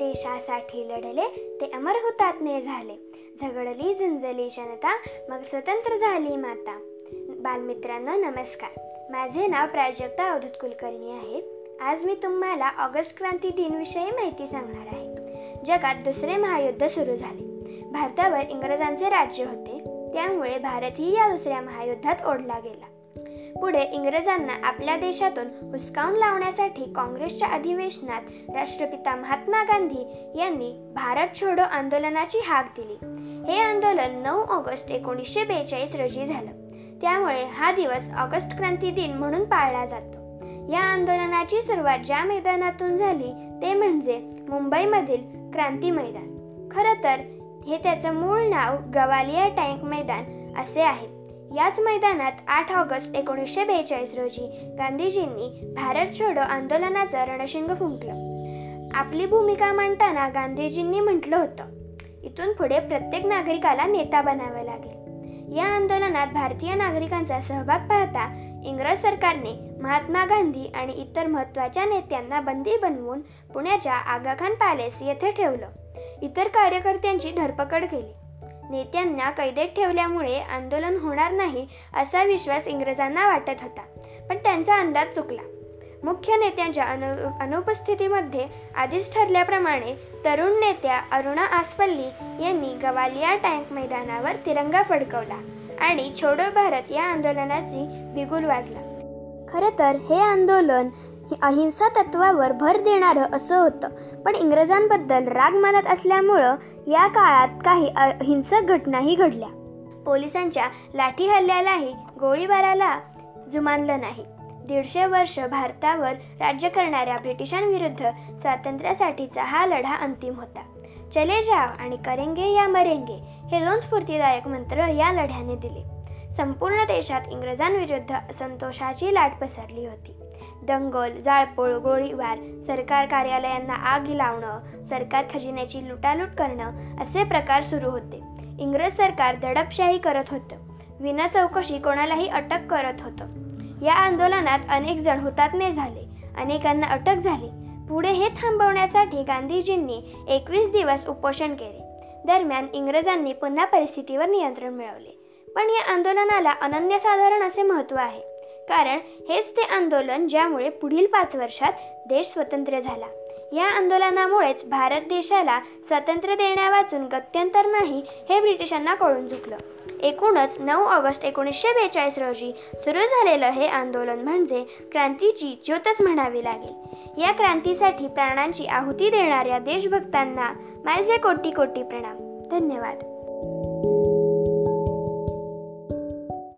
देशासाठी लढले ते अमर हुतात्मे झाले. झगडली झुंजली जनता मग स्वतंत्र झाली माता. बालमित्रांनो नमस्कार. माझे नाव प्राजक्ता अवधूत कुलकर्णी आहे. आज मी तुम्हाला ऑगस्ट क्रांती दिनविषयी माहिती सांगणार आहे. जगात दुसरे महायुद्ध सुरू झाले. भारतावर इंग्रजांचे राज्य होते. त्यामुळे भारतही या दुसऱ्या महायुद्धात ओढला गेला. पुढे इंग्रजांना आपल्या देशातून हुसकावून लावण्यासाठी काँग्रेसच्या अधिवेशनात राष्ट्रपिता महात्मा गांधी यांनी भारत छोडो आंदोलनाची हाक दिली. हे आंदोलन नऊ ऑगस्ट एकोणीसशे बेचाळीस रोजी झालं. त्यामुळे हा दिवस ऑगस्ट क्रांती दिन म्हणून पाळला जातो. या आंदोलनाची सुरुवात ज्या मैदानातून झाली ते म्हणजे मुंबईमधील क्रांती मैदान. खरं तर हे त्याचं मूळ नाव गवालिया टँक मैदान असे आहे. याच मैदानात आठ ऑगस्ट एकोणीसशे बेचाळीस रोजी गांधीजींनी भारत छोडो आंदोलनाचं रणशिंग फुंकलं. आपली भूमिका मांडताना गांधीजींनी म्हटलं होतं इथून पुढे प्रत्येक नागरिकाला नेता बनावे लागेल. या आंदोलनात भारतीय नागरिकांचा सहभाग पाहता इंग्रज सरकारने महात्मा गांधी आणि इतर महत्त्वाच्या नेत्यांना बंदी बनवून पुण्याच्या आगाखान पॅलेस येथे ठेवलं. इतर कार्यकर्त्यांची धरपकड केली. नेत्यांना कैदेत ठेवल्यामुळे आंदोलन होणार नाही असा विश्वास इंग्रजांना वाटत होता. पण त्यांचा अंदाज चुकला. मुख्य नेत्यांच्या अनु अनुपस्थितीमध्ये आधीच ठरल्याप्रमाणे तरुण नेत्या अरुणा आसपल्ली यांनी गवालिया टँक मैदानावर तिरंगा फडकवला आणि छोडो भारत या आंदोलनाची बिगुल वाजला. खरं तर हे आंदोलन अहिंसा तत्वावर भर देणारं असं होतं. पण इंग्रजांबद्दल राग मानत असल्यामुळं या काळात काही अहिंसक घटनाही घडल्या. पोलिसांच्या लाठी हल्ल्यालाही गोळीबाराला जुमानलं नाही. दीडशे वर्ष भारतावर राज्य करणाऱ्या ब्रिटिशांविरुद्ध स्वातंत्र्यासाठीचा हा लढा अंतिम होता. चले जाव आणि करेंगे या मरेंगे हे दोन स्फूर्तीदायक मंत्र या लढ्याने दिले. संपूर्ण देशात इंग्रजांविरुद्ध असंतोषाची लाट पसरली होती. दंगल जाळपोळ गोळीबार सरकार कार्यालयांना आग लावणं सरकार खजिन्याची लुटालूट करणं असे प्रकार सुरू होते. इंग्रज सरकार दडपशाही करत होतं. विना चौकशी कोणालाही अटक करत होतं. या आंदोलनात अनेक जण हुतात्मे झाले. अनेकांना अटक झाली. पुढे हे थांबवण्यासाठी गांधीजींनी एकवीस दिवस उपोषण केले. दरम्यान इंग्रजांनी पुन्हा परिस्थितीवर नियंत्रण मिळवले. पण या आंदोलनाला अनन्यसाधारण असे महत्त्व आहे. कारण हेच ते आंदोलन ज्यामुळे पुढील पाच वर्षात देश स्वतंत्र झाला. या आंदोलनामुळेच भारत देशाला स्वातंत्र्य देण्यावाचून गत्यंतर नाही हे ब्रिटिशांना कळून चुकलं. एकूणच नऊ ऑगस्ट एकोणीसशे बेचाळीस रोजी सुरू झालेलं हे आंदोलन म्हणजे क्रांतीची ज्योतच म्हणावी लागेल. या क्रांतीसाठी प्राणांची आहुती देणाऱ्या देशभक्तांना माझे कोटी कोटी प्रणाम. धन्यवाद.